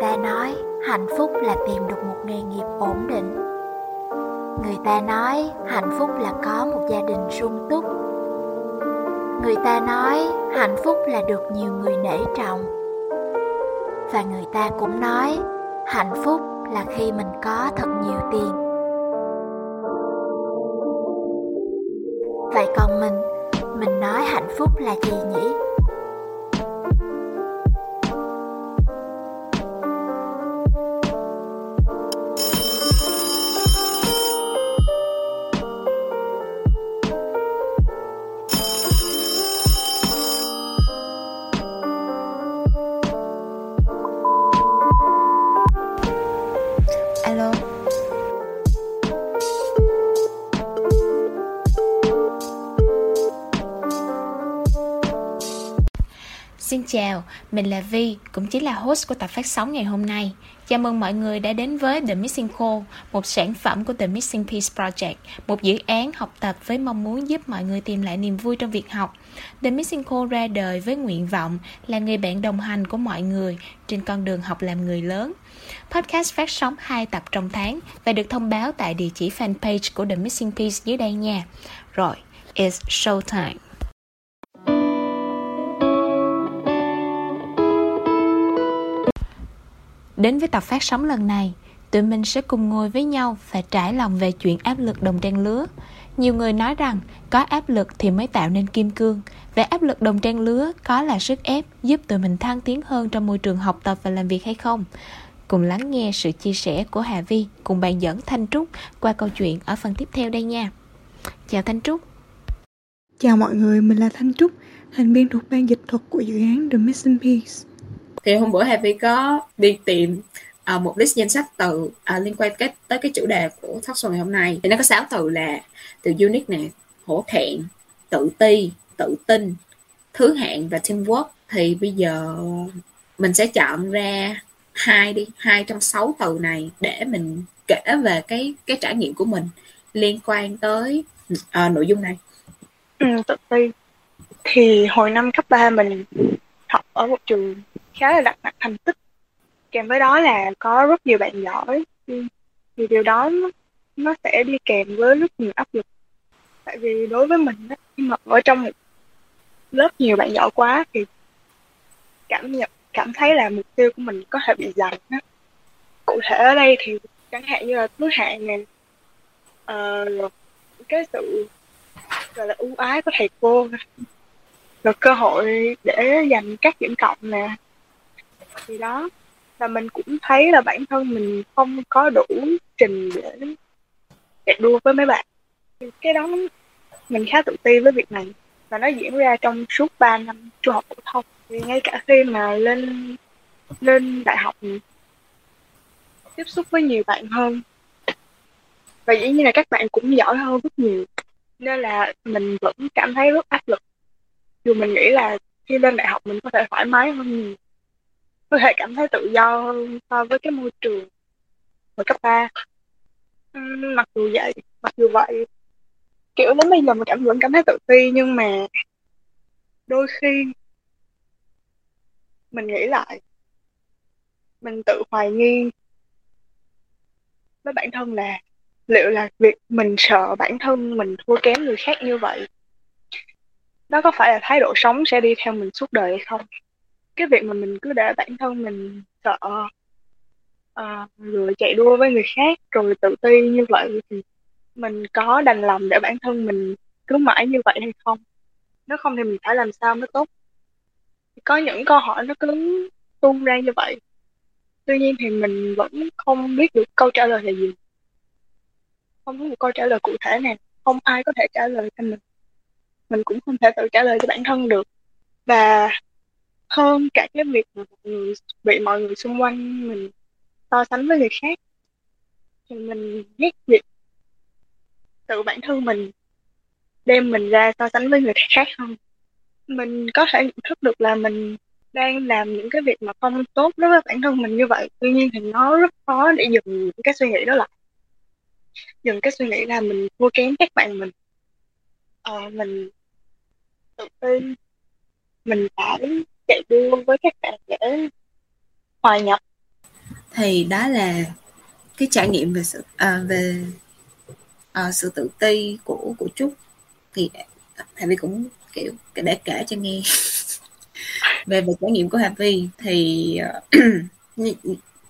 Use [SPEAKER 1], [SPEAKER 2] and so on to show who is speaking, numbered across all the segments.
[SPEAKER 1] ta nói, hạnh phúc là tìm được một nghề nghiệp ổn định. Người ta nói, hạnh phúc là có một gia đình sung túc. Người ta nói, hạnh phúc là được nhiều người nể trọng. Và người ta cũng nói, hạnh phúc là khi mình có thật nhiều tiền. Vậy còn mình mình nói hạnh phúc là gì nhỉ?
[SPEAKER 2] Xin chào, mình là Vi, cũng chính là host của tập phát sóng ngày hôm nay. Chào mừng mọi người đã đến với The Missing Call, một sản phẩm của The Missing Piece Project, một dự án học tập với mong muốn giúp mọi người tìm lại niềm vui trong việc học. The Missing Call ra đời với nguyện vọng là người bạn đồng hành của mọi người trên con đường học làm người lớn. Podcast phát sóng 2 tập trong tháng và được thông báo tại địa chỉ fanpage của The Missing Piece dưới đây nha. Rồi, it's show Đến với tập phát sóng lần này, tụi mình sẽ cùng ngồi với nhau và trải lòng về chuyện áp lực đồng trang lứa. Nhiều người nói rằng có áp lực thì mới tạo nên kim cương, Vậy áp lực đồng trang lứa có là sức ép giúp tụi mình thăng tiến hơn trong môi trường học tập và làm việc hay không? Cùng lắng nghe sự chia sẻ của Hà Vi cùng bạn dẫn Thanh Trúc qua câu chuyện ở phần tiếp theo đây nha. Chào Thanh Trúc.
[SPEAKER 3] Chào mọi người, mình là Thanh Trúc, thành viên thuộc ban dịch thuật của dự án The Missing Piece
[SPEAKER 4] thì hôm bữa Happy có đi tìm uh, một list danh sách từ uh, liên quan cái, tới cái chủ đề của talk show ngày hôm nay. Thì nó có sáu từ là từ unique nè hổ thẹn tự ti tự tin thứ hạng và teamwork. Thì bây giờ mình sẽ chọn ra hai đi hai trong sáu từ này để mình kể về cái cái trải nghiệm của mình liên quan tới à, nội dung này.
[SPEAKER 3] Ừ, tự ti. Thì hồi năm cấp 3 mình học ở một trường khá là đặt nặng thành tích. Kèm với đó là có rất nhiều bạn giỏi. Thì điều đó nó, sẽ đi kèm với rất nhiều áp lực. Tại vì đối với mình khi mà ở trong một lớp nhiều bạn giỏi quá thì cảm nhận cảm thấy là mục tiêu của mình có thể bị dần á. Cụ thể ở đây thì chẳng hạn như là thứ hạng này uh, ờ, cái sự gọi là ưu ái của thầy cô rồi cơ hội để giành các điểm cộng nè thì đó. Là mình cũng thấy là bản thân mình không có đủ trình để chạy đua với mấy bạn. Cái đó mình khá tự ti với việc này. Và nó diễn ra trong suốt 3 năm trung học phổ thông. Thì ngay cả khi mà lên lên đại học tiếp xúc với nhiều bạn hơn. Và dĩ nhiên là các bạn cũng giỏi hơn rất nhiều. Nên là mình vẫn cảm thấy rất áp lực. Dù mình nghĩ là khi lên đại học mình có thể thoải mái hơn nhiều có thể cảm thấy tự do hơn so với cái môi trường hồi cấp 3 mặc dù vậy, mặc dù vậy, kiểu đến bây giờ mình cảm, vẫn cảm thấy tự ti, nhưng mà đôi khi mình nghĩ lại, mình tự hoài nghi với bản thân là liệu là việc mình sợ bản thân mình thua kém người khác như vậy đó có phải là thái độ sống sẽ đi theo mình suốt đời hay không? Cái việc mà mình cứ để bản thân mình sợ ờ, uh, rồi chạy đua với người khác rồi tự ti như vậy thì mình có đành lòng để bản thân mình cứ mãi như vậy hay không? Nếu không thì mình phải làm sao mới tốt? Có những câu hỏi nó cứ tung ra như vậy. Tuy nhiên thì mình vẫn không biết được câu trả lời là gì. Không có một câu trả lời cụ thể nè, không ai có thể trả lời cho mình. Mình cũng không thể tự trả lời cho bản thân được. Và hơn cả cái việc mà mọi người bị mọi người xung quanh mình so sánh với người khác. Thì mình ghét việc tự bản thân mình đem mình ra so sánh với người khác hơn. Mình có thể nhận thức được là mình đang làm những cái việc mà không tốt đối với bản thân mình như vậy. Tuy nhiên thì nó rất khó để dừng những cái suy nghĩ đó lại. Dừng cái suy nghĩ là mình thua kém các bạn mình. Ờ, mình tự tin. Mình phải chạy đua với các bạn để hòa nhập.
[SPEAKER 4] Thì đó là cái trải nghiệm về sự à, về à, sự tự ti của của trúc. Thì Hà Vi cũng kiểu để kể cho nghe về về trải nghiệm của Hà Vi thì à,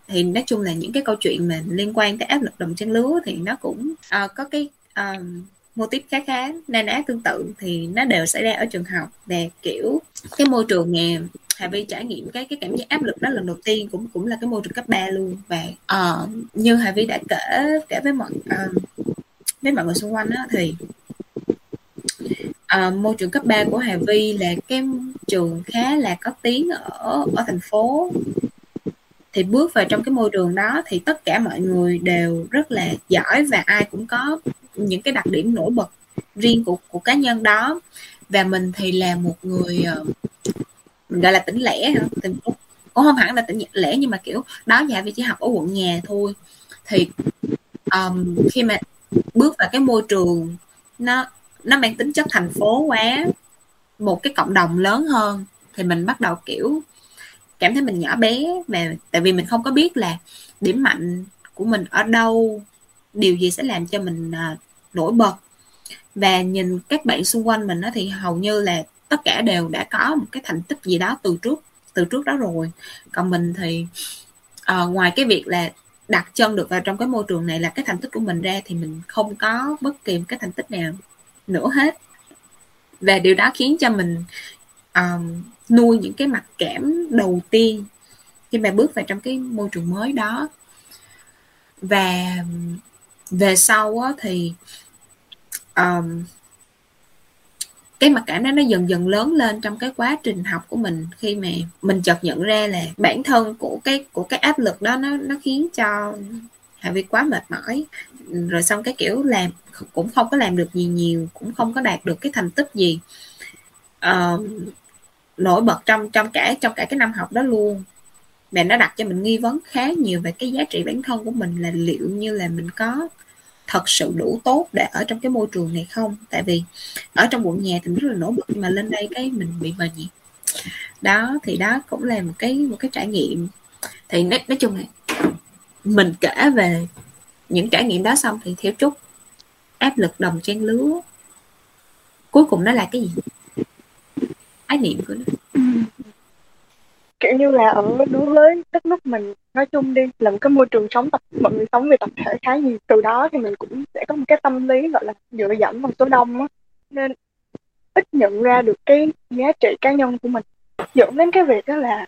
[SPEAKER 4] thì nói chung là những cái câu chuyện mà liên quan tới áp lực đồng trang lứa thì nó cũng uh, có cái uh, mô típ khá khá na ná tương tự thì nó đều xảy ra ở trường học và kiểu cái môi trường mà Hà Vi trải nghiệm cái cái cảm giác áp lực đó lần đầu tiên cũng cũng là cái môi trường cấp 3 luôn. Và uh, như Hà Vi đã kể kể với mọi uh, với mọi người xung quanh đó, thì uh, môi trường cấp 3 của Hà Vi là cái trường khá là có tiếng ở ở thành phố. Thì bước vào trong cái môi trường đó thì tất cả mọi người đều rất là giỏi và ai cũng có những cái đặc điểm nổi bật riêng của của cá nhân đó. Và mình thì là một người mình gọi là tỉnh lẻ tỉnh cũng không hẳn là tỉnh lẻ nhưng mà kiểu đó nhà vì chỉ học ở quận nhà thôi. Thì um, khi mà bước vào cái môi trường nó nó mang tính chất thành phố quá một cái cộng đồng lớn hơn thì mình bắt đầu kiểu cảm thấy mình nhỏ bé. Mà tại vì mình không có biết là điểm mạnh của mình ở đâu điều gì sẽ làm cho mình uh, nổi bật. Và nhìn các bạn xung quanh mình thì hầu như là tất cả đều đã có một cái thành tích gì đó từ trước từ trước đó rồi. Còn mình thì uh, ngoài cái việc là đặt chân được vào trong cái môi trường này là cái thành tích của mình ra thì mình không có bất kỳ một cái thành tích nào nữa hết. Và điều đó khiến cho mình um, nuôi những cái mặc cảm đầu tiên khi mà bước vào trong cái môi trường mới đó. Và về sau á, thì um, cái mặc cảm đó nó dần dần lớn lên trong cái quá trình học của mình khi mà mình chợt nhận ra là bản thân của cái của cái áp lực đó nó nó khiến cho Hà Vi quá mệt mỏi. Rồi xong cái kiểu làm cũng không có làm được gì nhiều cũng không có đạt được cái thành tích gì uh, nổi bật trong trong cả trong cả cái năm học đó luôn mẹ nó đặt cho mình nghi vấn khá nhiều về cái giá trị bản thân của mình là liệu như là mình có thật sự đủ tốt để ở trong cái môi trường này không? Tại vì ở trong quận nhà thì mình rất là nổi bật nhưng mà lên đây cái mình bị mờ gì đó thì đó cũng là một cái một cái trải nghiệm. Thì nói, nói chung là mình kể về những trải nghiệm đó xong thì theo chút áp lực đồng trang lứa cuối cùng nó là cái gì? Ái niệm của nó
[SPEAKER 3] kiểu như là ở đối với đất nước mình nói chung đi là một cái môi trường sống tập mọi người sống về tập thể khá nhiều. Từ đó thì mình cũng sẽ có một cái tâm lý gọi là dựa dẫm vào số đông á. Nên ít nhận ra được cái giá trị cá nhân của mình. Dẫn đến cái việc đó là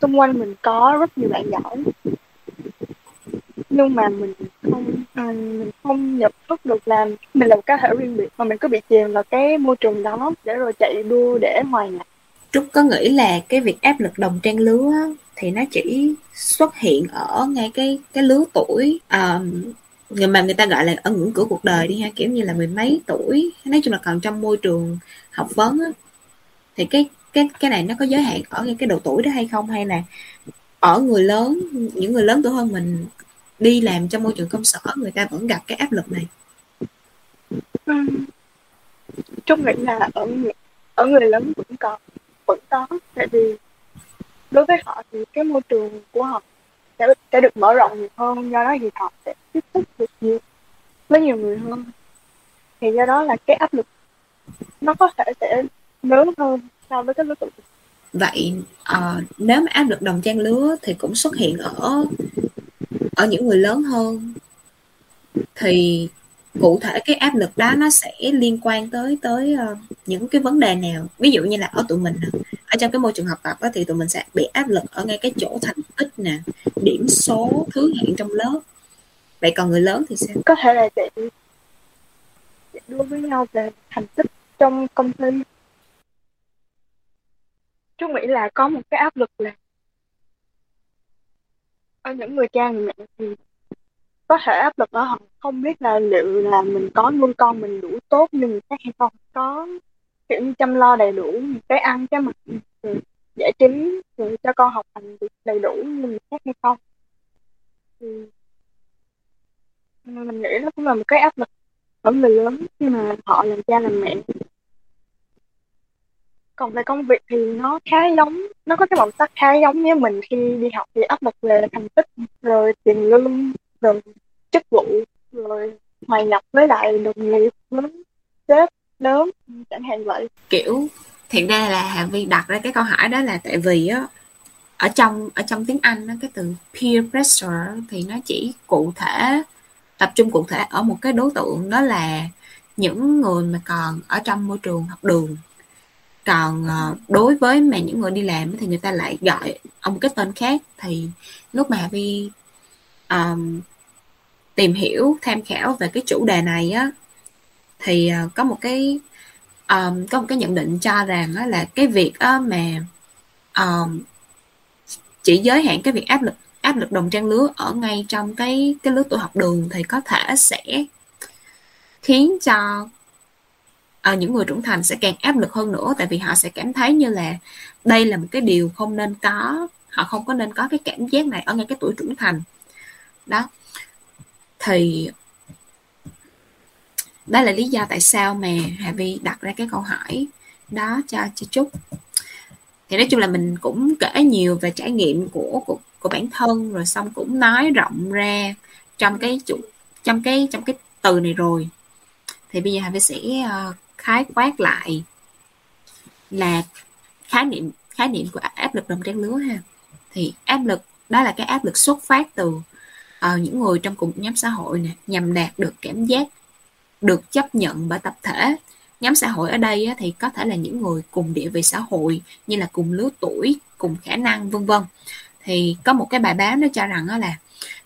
[SPEAKER 3] xung quanh mình có rất nhiều bạn giỏi. Nhưng mà mình không à, mình không nhận thức được là mình là một cá thể riêng biệt mà mình cứ bị chìm vào cái môi trường đó để rồi chạy đua để hoài nhập.
[SPEAKER 4] Trúc có nghĩ là cái việc áp lực đồng trang lứa thì nó chỉ xuất hiện ở ngay cái cái lứa tuổi um, người mà người ta gọi là ở ngưỡng cửa cuộc đời đi ha kiểu như là mười mấy tuổi nói chung là còn trong môi trường học vấn á, thì cái cái cái này nó có giới hạn ở ngay cái độ tuổi đó hay không? Hay là ở người lớn những người lớn tuổi hơn mình đi làm trong môi trường công sở người ta vẫn gặp cái áp lực này?
[SPEAKER 3] Ừ. Nghĩ là ở ở người lớn vẫn còn vẫn có tại vì đối với họ thì cái môi trường của họ sẽ, sẽ được mở rộng nhiều hơn do đó thì họ sẽ tiếp xúc được nhiều với nhiều người hơn. Thì do đó là cái áp lực nó có thể sẽ lớn hơn so với cái lứa tuổi
[SPEAKER 4] vậy uh, nếu mà áp lực đồng trang lứa thì cũng xuất hiện ở ở những người lớn hơn thì cụ thể cái áp lực đó nó sẽ liên quan tới tới uh, những cái vấn đề nào? Ví dụ như là ở tụi mình ở trong cái môi trường học tập đó, thì tụi mình sẽ bị áp lực ở ngay cái chỗ thành tích nè điểm số thứ hạng trong lớp. Vậy còn người lớn thì sao?
[SPEAKER 3] Có thể là chạy chạy đua với nhau về thành tích trong công ty. Chú nghĩ là có một cái áp lực là ở những người cha người mẹ thì có thể áp lực ở họ không biết là liệu là mình có nuôi con mình đủ tốt như người khác hay không? Có, kiểu như chăm lo đầy đủ cái ăn cái mặc ừ, giải trí, rồi cho con học hành đầy đủ như người khác hay không? Ừ. Thì mình nghĩ nó cũng là một cái áp lực ở người lớn khi mà họ làm cha làm mẹ. Còn về công việc thì nó khá giống, nó có cái màu sắc khá giống với mình khi đi học thì áp lực về thành tích, rồi tiền lương rồi chức vụ rồi hòa nhập với lại đồng nghiệp với sếp lớn chẳng hạn vậy.
[SPEAKER 4] Kiểu thiện ra là Hà Vi đặt ra cái câu hỏi đó là tại vì á ở trong ở trong tiếng Anh đó, cái từ peer pressure thì nó chỉ cụ thể tập trung cụ thể ở một cái đối tượng đó là những người mà còn ở trong môi trường học đường. Còn ờ, đối với mà những người đi làm thì người ta lại gọi ông cái tên khác thì lúc mà vi um, tìm hiểu tham khảo về cái chủ đề này á thì uh, có một cái um, có một cái nhận định cho rằng á, là cái việc á, mà um, chỉ giới hạn cái việc áp lực áp lực đồng trang lứa ở ngay trong cái cái lứa tuổi học đường thì có thể sẽ khiến cho à, những người trưởng thành sẽ càng áp lực hơn nữa. Tại vì họ sẽ cảm thấy như là đây là một cái điều không nên có họ không có nên có cái cảm giác này ở ngay cái tuổi trưởng thành đó. Thì đó là lý do tại sao mà Hà Vi đặt ra cái câu hỏi đó cho chị Trúc. Thì nói chung là mình cũng kể nhiều về trải nghiệm của của, của bản thân rồi xong cũng nói rộng ra trong cái chủ trong cái trong cái từ này rồi. Thì bây giờ Hà Vi sẽ uh, khái quát lại là khái niệm khái niệm của áp lực đồng trang lứa ha. Thì áp lực đó là cái áp lực xuất phát từ uh, những người trong cùng nhóm xã hội nè nhằm đạt được cảm giác được chấp nhận bởi tập thể. Nhóm xã hội ở đây á, thì có thể là những người cùng địa vị xã hội như là cùng lứa tuổi cùng khả năng vân vân. Thì có một cái bài báo nó cho rằng đó là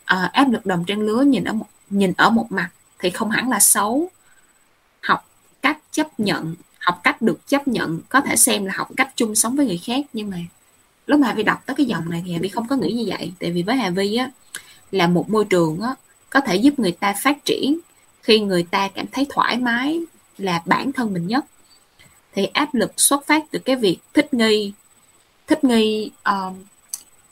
[SPEAKER 4] uh, áp lực đồng trang lứa nhìn ở một nhìn ở một mặt thì không hẳn là xấu. Học cách chấp nhận học cách được chấp nhận có thể xem là học cách chung sống với người khác nhưng mà lúc mà Hà Vi đọc tới cái dòng này thì Hà Vi không có nghĩ như vậy. Tại vì với Hà Vi á là một môi trường á có thể giúp người ta phát triển khi người ta cảm thấy thoải mái là bản thân mình nhất. Thì áp lực xuất phát từ cái việc thích nghi thích nghi uh,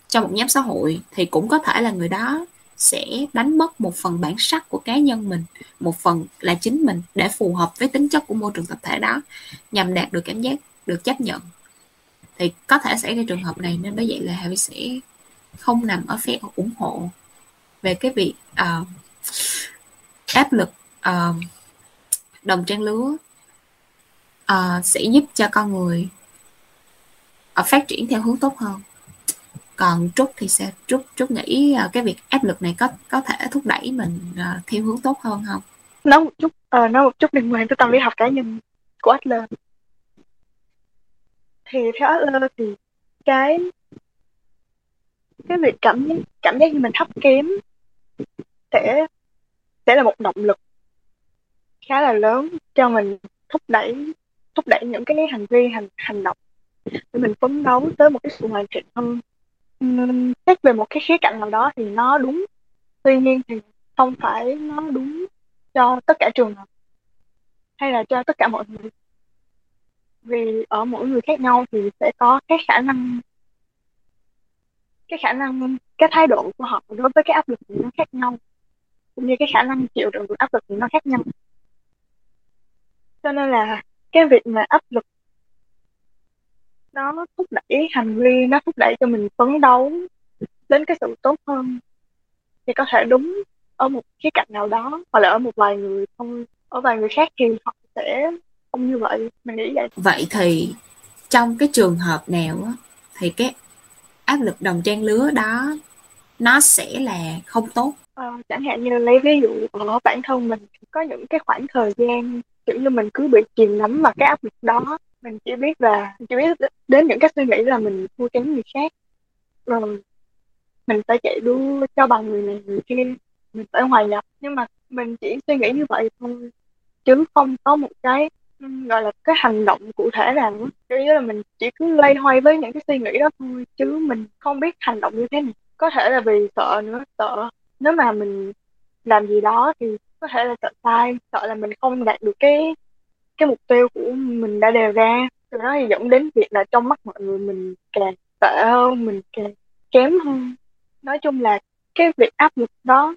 [SPEAKER 4] trong một nhóm xã hội thì cũng có thể là người đó sẽ đánh mất một phần bản sắc của cá nhân mình một phần là chính mình để phù hợp với tính chất của môi trường tập thể đó nhằm đạt được cảm giác được chấp nhận. Thì có thể xảy ra trường hợp này nên bởi vậy là Harry sẽ không nằm ở phe ủng hộ về cái việc uh, áp lực uh, đồng trang lứa uh, sẽ giúp cho con người uh, phát triển theo hướng tốt hơn. Còn trúc thì sẽ trúc trúc nghĩ uh, cái việc áp lực này có có thể thúc đẩy mình uh, theo hướng tốt hơn không?
[SPEAKER 3] Nói một chút uh, nói một chút liên quan tới tâm lý học cá nhân của Adler thì theo Adler thì cái cái việc cảm cảm giác như mình thấp kém sẽ sẽ là một động lực khá là lớn cho mình thúc đẩy thúc đẩy những cái hành vi, hành hành động để mình phấn đấu tới một cái sự hoàn thiện hơn. Xét về một cái khía cạnh nào đó thì nó đúng. Tuy nhiên thì không phải nó đúng cho tất cả trường hợp hay là cho tất cả mọi người. Vì ở mỗi người khác nhau thì sẽ có cái khả năng, cái khả năng cái thái độ của họ đối với cái áp lực nó khác nhau, cũng như cái khả năng chịu đựng được áp lực nó khác nhau. Cho nên là cái việc mà áp lực nó thúc đẩy hành vi, nó thúc đẩy cho mình phấn đấu đến cái sự tốt hơn. Thì có thể đúng ở một khía cạnh nào đó, hoặc là ở một vài người không, ở vài người khác thì họ sẽ không như vậy. Mình nghĩ vậy.
[SPEAKER 4] Vậy thì trong cái trường hợp nào á, thì cái áp lực đồng trang lứa đó nó sẽ là không tốt.
[SPEAKER 3] À, chẳng hạn như lấy ví dụ ở bản thân mình có những cái khoảng thời gian kiểu như mình cứ bị chìm đắm vào cái áp lực đó mình chỉ biết là chỉ biết đến những cái suy nghĩ là mình thua kém người khác. Rồi mình phải chạy đua cho bằng người này người kia mình phải hòa nhập. Nhưng mà mình chỉ suy nghĩ như vậy thôi chứ không có một cái gọi là cái hành động cụ thể nào kiểu như là mình chỉ cứ lay hoay với những cái suy nghĩ đó thôi, chứ mình không biết hành động như thế nào. Có thể là vì sợ nữa, sợ nếu mà mình làm gì đó thì có thể là sợ sai, sợ là mình không đạt được cái cái mục tiêu của mình đã đề ra. Từ đó thì dẫn đến việc là trong mắt mọi người mình càng tệ hơn, mình càng kém hơn. Nói chung là cái việc áp lực đó,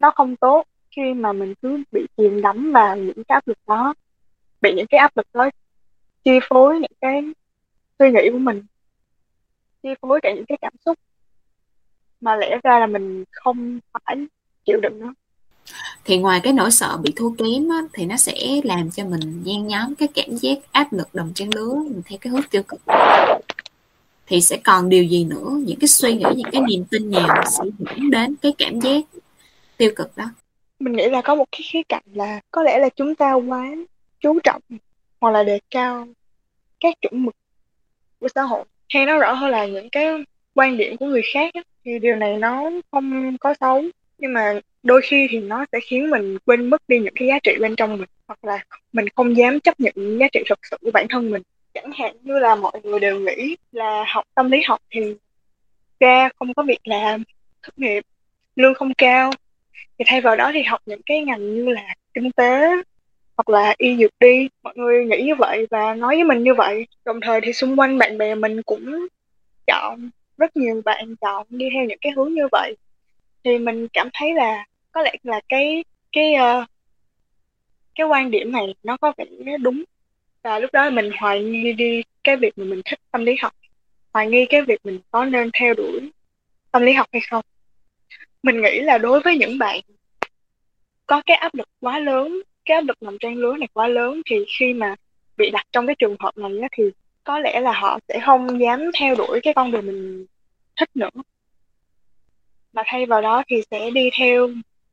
[SPEAKER 3] nó không tốt khi mà mình cứ bị chìm đắm vào những cái áp lực đó bị những cái áp lực đó chi phối những cái suy nghĩ của mình chi phối cả những cái cảm xúc mà lẽ ra là mình không phải chịu đựng nó.
[SPEAKER 4] Thì ngoài cái nỗi sợ bị thua kém á, thì nó sẽ làm cho mình nhen nhóm cái cảm giác áp lực đồng trang lứa theo cái hướng tiêu cực. Thì sẽ còn điều gì nữa? Những cái suy nghĩ những cái niềm tin nào sẽ dẫn đến cái cảm giác tiêu cực đó?
[SPEAKER 3] Mình nghĩ là có một cái khía cạnh là có lẽ là chúng ta quá chú trọng hoặc là đề cao các chuẩn mực của xã hội. Hay nói rõ hơn là những cái quan điểm của người khác ấy, thì điều này nó không có xấu nhưng mà đôi khi thì nó sẽ khiến mình quên mất đi những cái giá trị bên trong mình hoặc là mình không dám chấp nhận những giá trị thực sự của bản thân mình. Chẳng hạn như là mọi người đều nghĩ là học tâm lý học thì ra không có việc làm thất nghiệp lương không cao. Thì thay vào đó thì học những cái ngành như là kinh tế hoặc là y dược đi. Mọi người nghĩ như vậy và nói với mình như vậy. Đồng thời thì xung quanh bạn bè mình cũng chọn rất nhiều bạn chọn đi theo những cái hướng như vậy. Thì mình cảm thấy là có lẽ là cái cái uh, cái quan điểm này nó có vẻ đúng. Và lúc đó mình hoài nghi đi cái việc mà mình thích tâm lý học. Hoài nghi cái việc mình có nên theo đuổi tâm lý học hay không. Mình nghĩ là đối với những bạn có cái áp lực quá lớn cái áp lực nằm trang lứa này quá lớn thì khi mà bị đặt trong cái trường hợp này á, thì có lẽ là họ sẽ không dám theo đuổi cái con đường mình thích nữa. Mà thay vào đó thì sẽ đi theo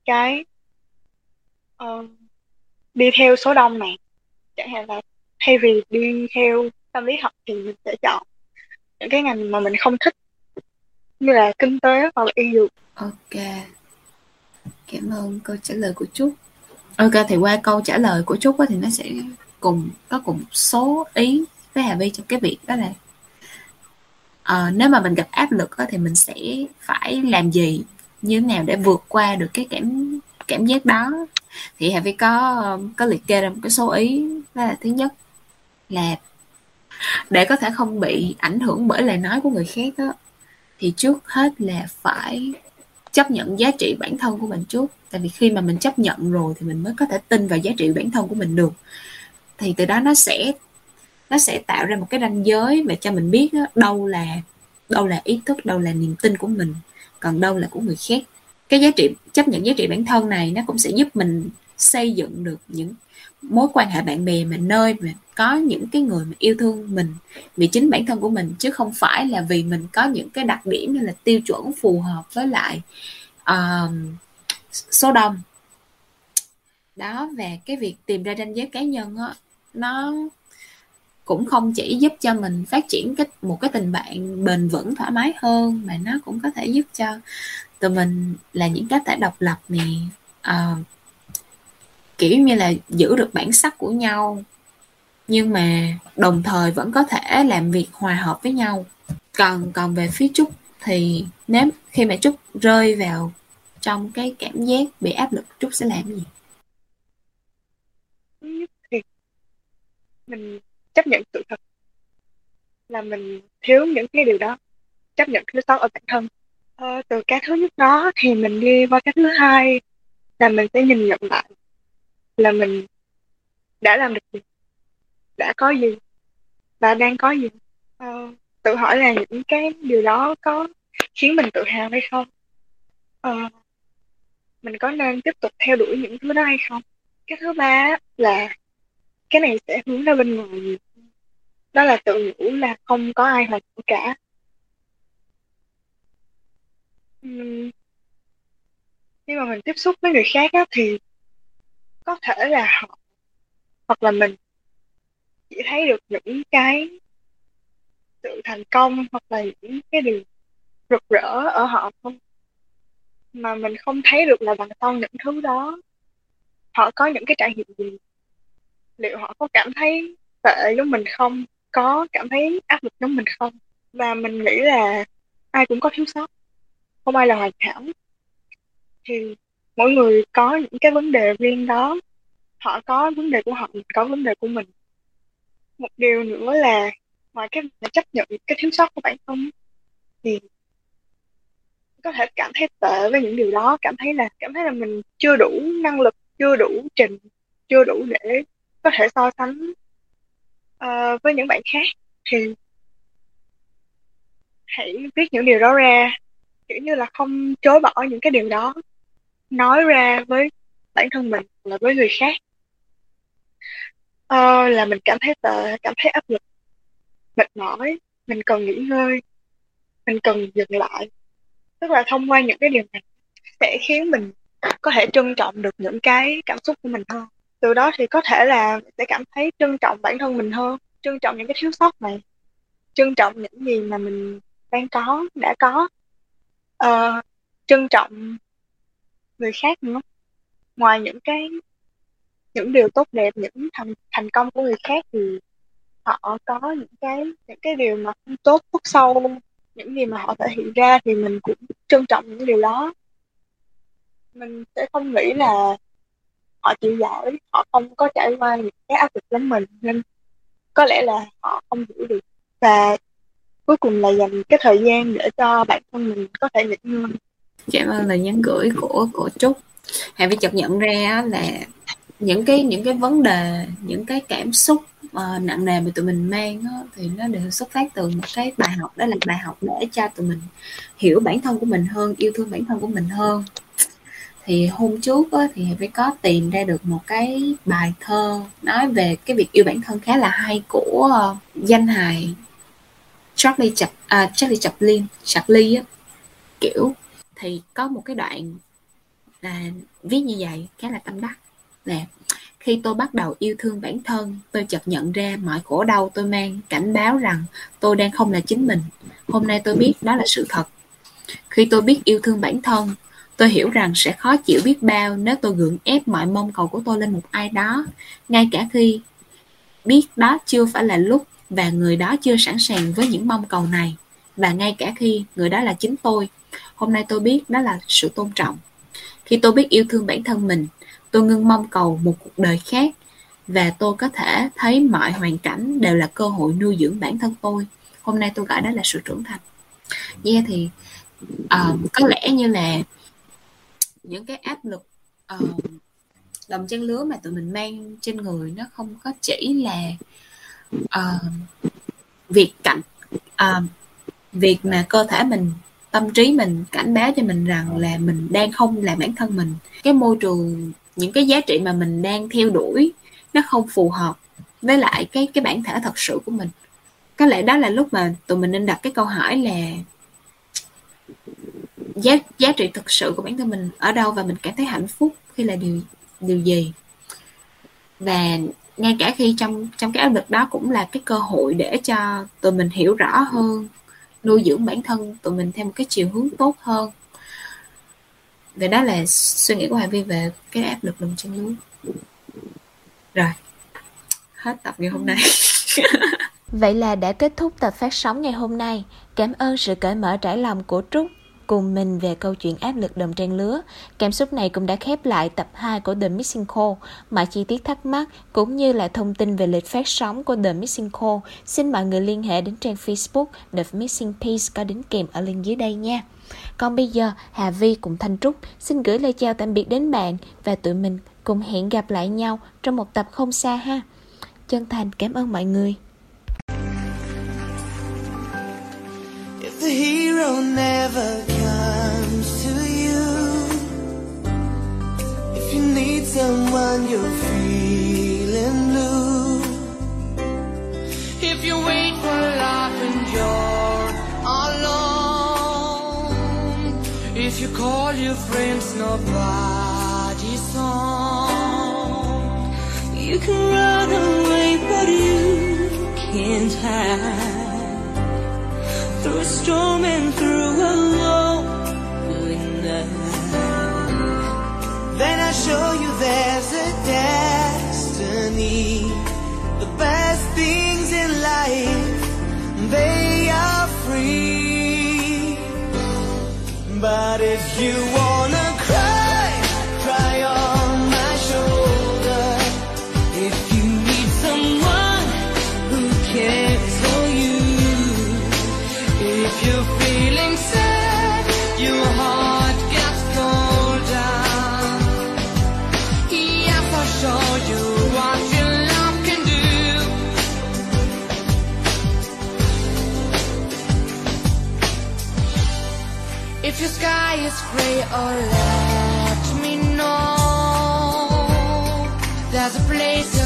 [SPEAKER 3] cái uh, đi theo số đông này. Chẳng hạn là thay vì đi theo tâm lý học thì mình sẽ chọn những cái ngành mà mình không thích như là kinh tế hoặc là y dược.
[SPEAKER 4] Ok. Cảm ơn câu trả lời của trúc ok thì qua câu trả lời của trúc thì nó sẽ cùng có cùng số ý với hà vi trong cái việc đó là uh, nếu mà mình gặp áp lực đó, thì mình sẽ phải làm gì như thế nào để vượt qua được cái cảm cảm giác đó. Thì hà vi có có liệt kê ra một cái số ý đó là thứ nhất là để có thể không bị ảnh hưởng bởi lời nói của người khác đó thì trước hết là phải chấp nhận giá trị bản thân của mình trước tại vì khi mà mình chấp nhận rồi thì mình mới có thể tin vào giá trị bản thân của mình được. Thì từ đó nó sẽ nó sẽ tạo ra một cái ranh giới và cho mình biết đó, đâu là đâu là ý thức đâu là niềm tin của mình còn đâu là của người khác. Cái giá trị chấp nhận giá trị bản thân này nó cũng sẽ giúp mình xây dựng được những mối quan hệ bạn bè mà nơi mà có những cái người mà yêu thương mình vì chính bản thân của mình chứ không phải là vì mình có những cái đặc điểm hay là tiêu chuẩn phù hợp với lại uh, số đông. Đó về cái việc tìm ra ranh giới cá nhân á nó cũng không chỉ giúp cho mình phát triển cái một cái tình bạn bền vững thoải mái hơn mà nó cũng có thể giúp cho tụi mình là những cá thể độc lập nè uh, kiểu như là giữ được bản sắc của nhau nhưng mà đồng thời vẫn có thể làm việc hòa hợp với nhau. Còn còn về phía trúc thì nếu khi mà trúc rơi vào trong cái cảm giác bị áp lực trúc sẽ làm gì?
[SPEAKER 3] Thì mình chấp nhận sự thật là mình thiếu những cái điều đó chấp nhận thiếu sót ở bản thân. Ờ, từ cái thứ nhất đó thì mình đi qua cái thứ hai là mình sẽ nhìn nhận lại là mình đã làm được gì đã có gì và đang có gì. Ờ, tự hỏi là những cái điều đó có khiến mình tự hào hay không? Ờ, mình có nên tiếp tục theo đuổi những thứ đó hay không? Cái thứ ba là cái này sẽ hướng ra bên ngoài đó là tự nhủ là không có ai hoàn hảo cả. Uhm, khi mà mình tiếp xúc với người khác á, thì có thể là họ hoặc là mình chỉ thấy được những cái sự thành công hoặc là những cái điều rực rỡ ở họ không mà mình không thấy được là đằng sau những thứ đó. Họ có những cái trải nghiệm gì? Liệu họ có cảm thấy tệ giống mình không? Có cảm thấy áp lực giống mình không? Và mình nghĩ là ai cũng có thiếu sót, không ai là hoàn hảo. Thì mỗi người có những cái vấn đề riêng đó. Họ có vấn đề của họ, mình có vấn đề của mình. Một điều nữa là ngoài cái chấp nhận cái thiếu sót của bản thân, thì có thể cảm thấy tệ với những điều đó cảm thấy là cảm thấy là mình chưa đủ năng lực chưa đủ trình chưa đủ để có thể so sánh uh, với những bạn khác. Thì hãy viết những điều đó ra kiểu như là không chối bỏ những cái điều đó. Nói ra với bản thân mình là với người khác. Uh, là mình cảm thấy tệ cảm thấy áp lực mệt mỏi mình cần nghỉ ngơi mình cần dừng lại tức là thông qua những cái điều này sẽ khiến mình có thể trân trọng được những cái cảm xúc của mình hơn. Từ đó thì có thể là sẽ cảm thấy trân trọng bản thân mình hơn trân trọng những cái thiếu sót này trân trọng những gì mà mình đang có đã có. Uh, trân trọng người khác nữa. Ngoài những cái những điều tốt đẹp những thành thành công của người khác thì họ có những cái những cái điều mà không tốt khuất sâu những gì mà họ thể hiện ra thì mình cũng trân trọng những điều đó. Mình sẽ không nghĩ là họ chịu giỏi, họ không có trải qua những cái áp lực giống mình, nên có lẽ là họ không hiểu được. Và cuối cùng là dành cái thời gian để cho bản thân mình có thể nghỉ ngơi
[SPEAKER 4] cảm ơn lời nhắn gửi của của trúc. Hãy phải chợt nhận ra là những cái những cái vấn đề, những cái cảm xúc uh, nặng nề mà tụi mình mang đó, thì nó đều xuất phát từ một cái bài học đó là bài học để cho tụi mình hiểu bản thân của mình hơn yêu thương bản thân của mình hơn. Thì hôm trước á, thì phải có tìm ra được một cái bài thơ nói về cái việc yêu bản thân khá là hay của uh, danh hài Charlie Chap à, Charlie Chaplin Chaplin á. Kiểu thì có một cái đoạn là viết như vậy khá là tâm đắc. Là khi tôi bắt đầu yêu thương bản thân, tôi chợt nhận ra mọi khổ đau tôi mang cảnh báo rằng tôi đang không là chính mình. Hôm nay tôi biết đó là sự thật. Khi tôi biết yêu thương bản thân, tôi hiểu rằng sẽ khó chịu biết bao nếu tôi gượng ép mọi mong cầu của tôi lên một ai đó. Ngay cả khi biết đó chưa phải là lúc và người đó chưa sẵn sàng với những mong cầu này. Và ngay cả khi người đó là chính tôi, hôm nay tôi biết đó là sự tôn trọng. Khi tôi biết yêu thương bản thân mình tôi ngưng mong cầu một cuộc đời khác và tôi có thể thấy mọi hoàn cảnh đều là cơ hội nuôi dưỡng bản thân tôi. Hôm nay tôi gọi đó là sự trưởng thành. Yeah thì uh, có lẽ như là những cái áp lực ờ, uh, đồng trang lứa mà tụi mình mang trên người nó không có chỉ là uh, việc cảnh uh, việc mà cơ thể mình tâm trí mình cảnh báo cho mình rằng là mình đang không là bản thân mình. Cái môi trường những cái giá trị mà mình đang theo đuổi, nó không phù hợp với lại cái cái bản thể thật sự của mình. Có lẽ đó là lúc mà tụi mình nên đặt cái câu hỏi là giá giá trị thực sự của bản thân mình ở đâu và mình cảm thấy hạnh phúc khi là điều điều gì? Và ngay cả khi trong trong cái áp lực đó cũng là cái cơ hội để cho tụi mình hiểu rõ hơn, nuôi dưỡng bản thân tụi mình theo một cái chiều hướng tốt hơn về đó là suy nghĩ của Hà Vi về cái áp lực đồng trang lứa rồi hết tập ngày hôm nay
[SPEAKER 2] Vậy là đã kết thúc tập phát sóng ngày hôm nay. Cảm ơn sự cởi mở trải lòng của Trúc cùng mình về câu chuyện áp lực đồng trang lứa. Cảm xúc này cũng đã khép lại tập 2 của The Missing Call. Mọi chi tiết thắc mắc cũng như là thông tin về lịch phát sóng của The Missing Call, xin mọi người liên hệ đến trang Facebook The Missing Piece có đính kèm ở link dưới đây nha. Còn bây giờ, Hà Vi cùng Thanh Trúc xin gửi lời chào tạm biệt đến bạn và tụi mình cùng hẹn gặp lại nhau trong một tập không xa ha. Chân thành cảm ơn mọi người. If the hero never comes to you If you need someone you're call your friends nobody's home You can run away but you can't hide through a storm and through a lonely night. Then I show you there's a destiny. The best things in life, But if you pray or let me know. There's a place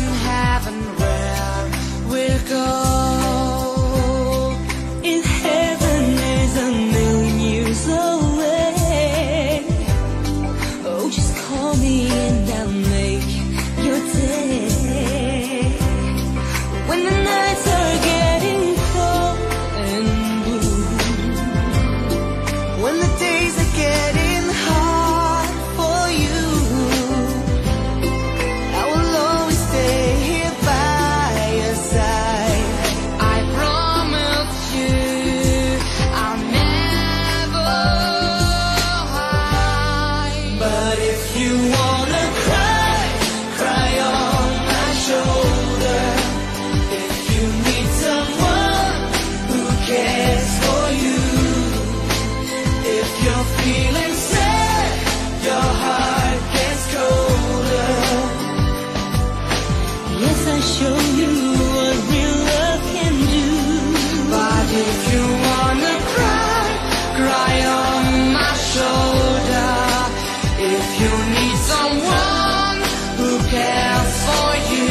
[SPEAKER 2] care for you.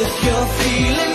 [SPEAKER 2] If you're feeling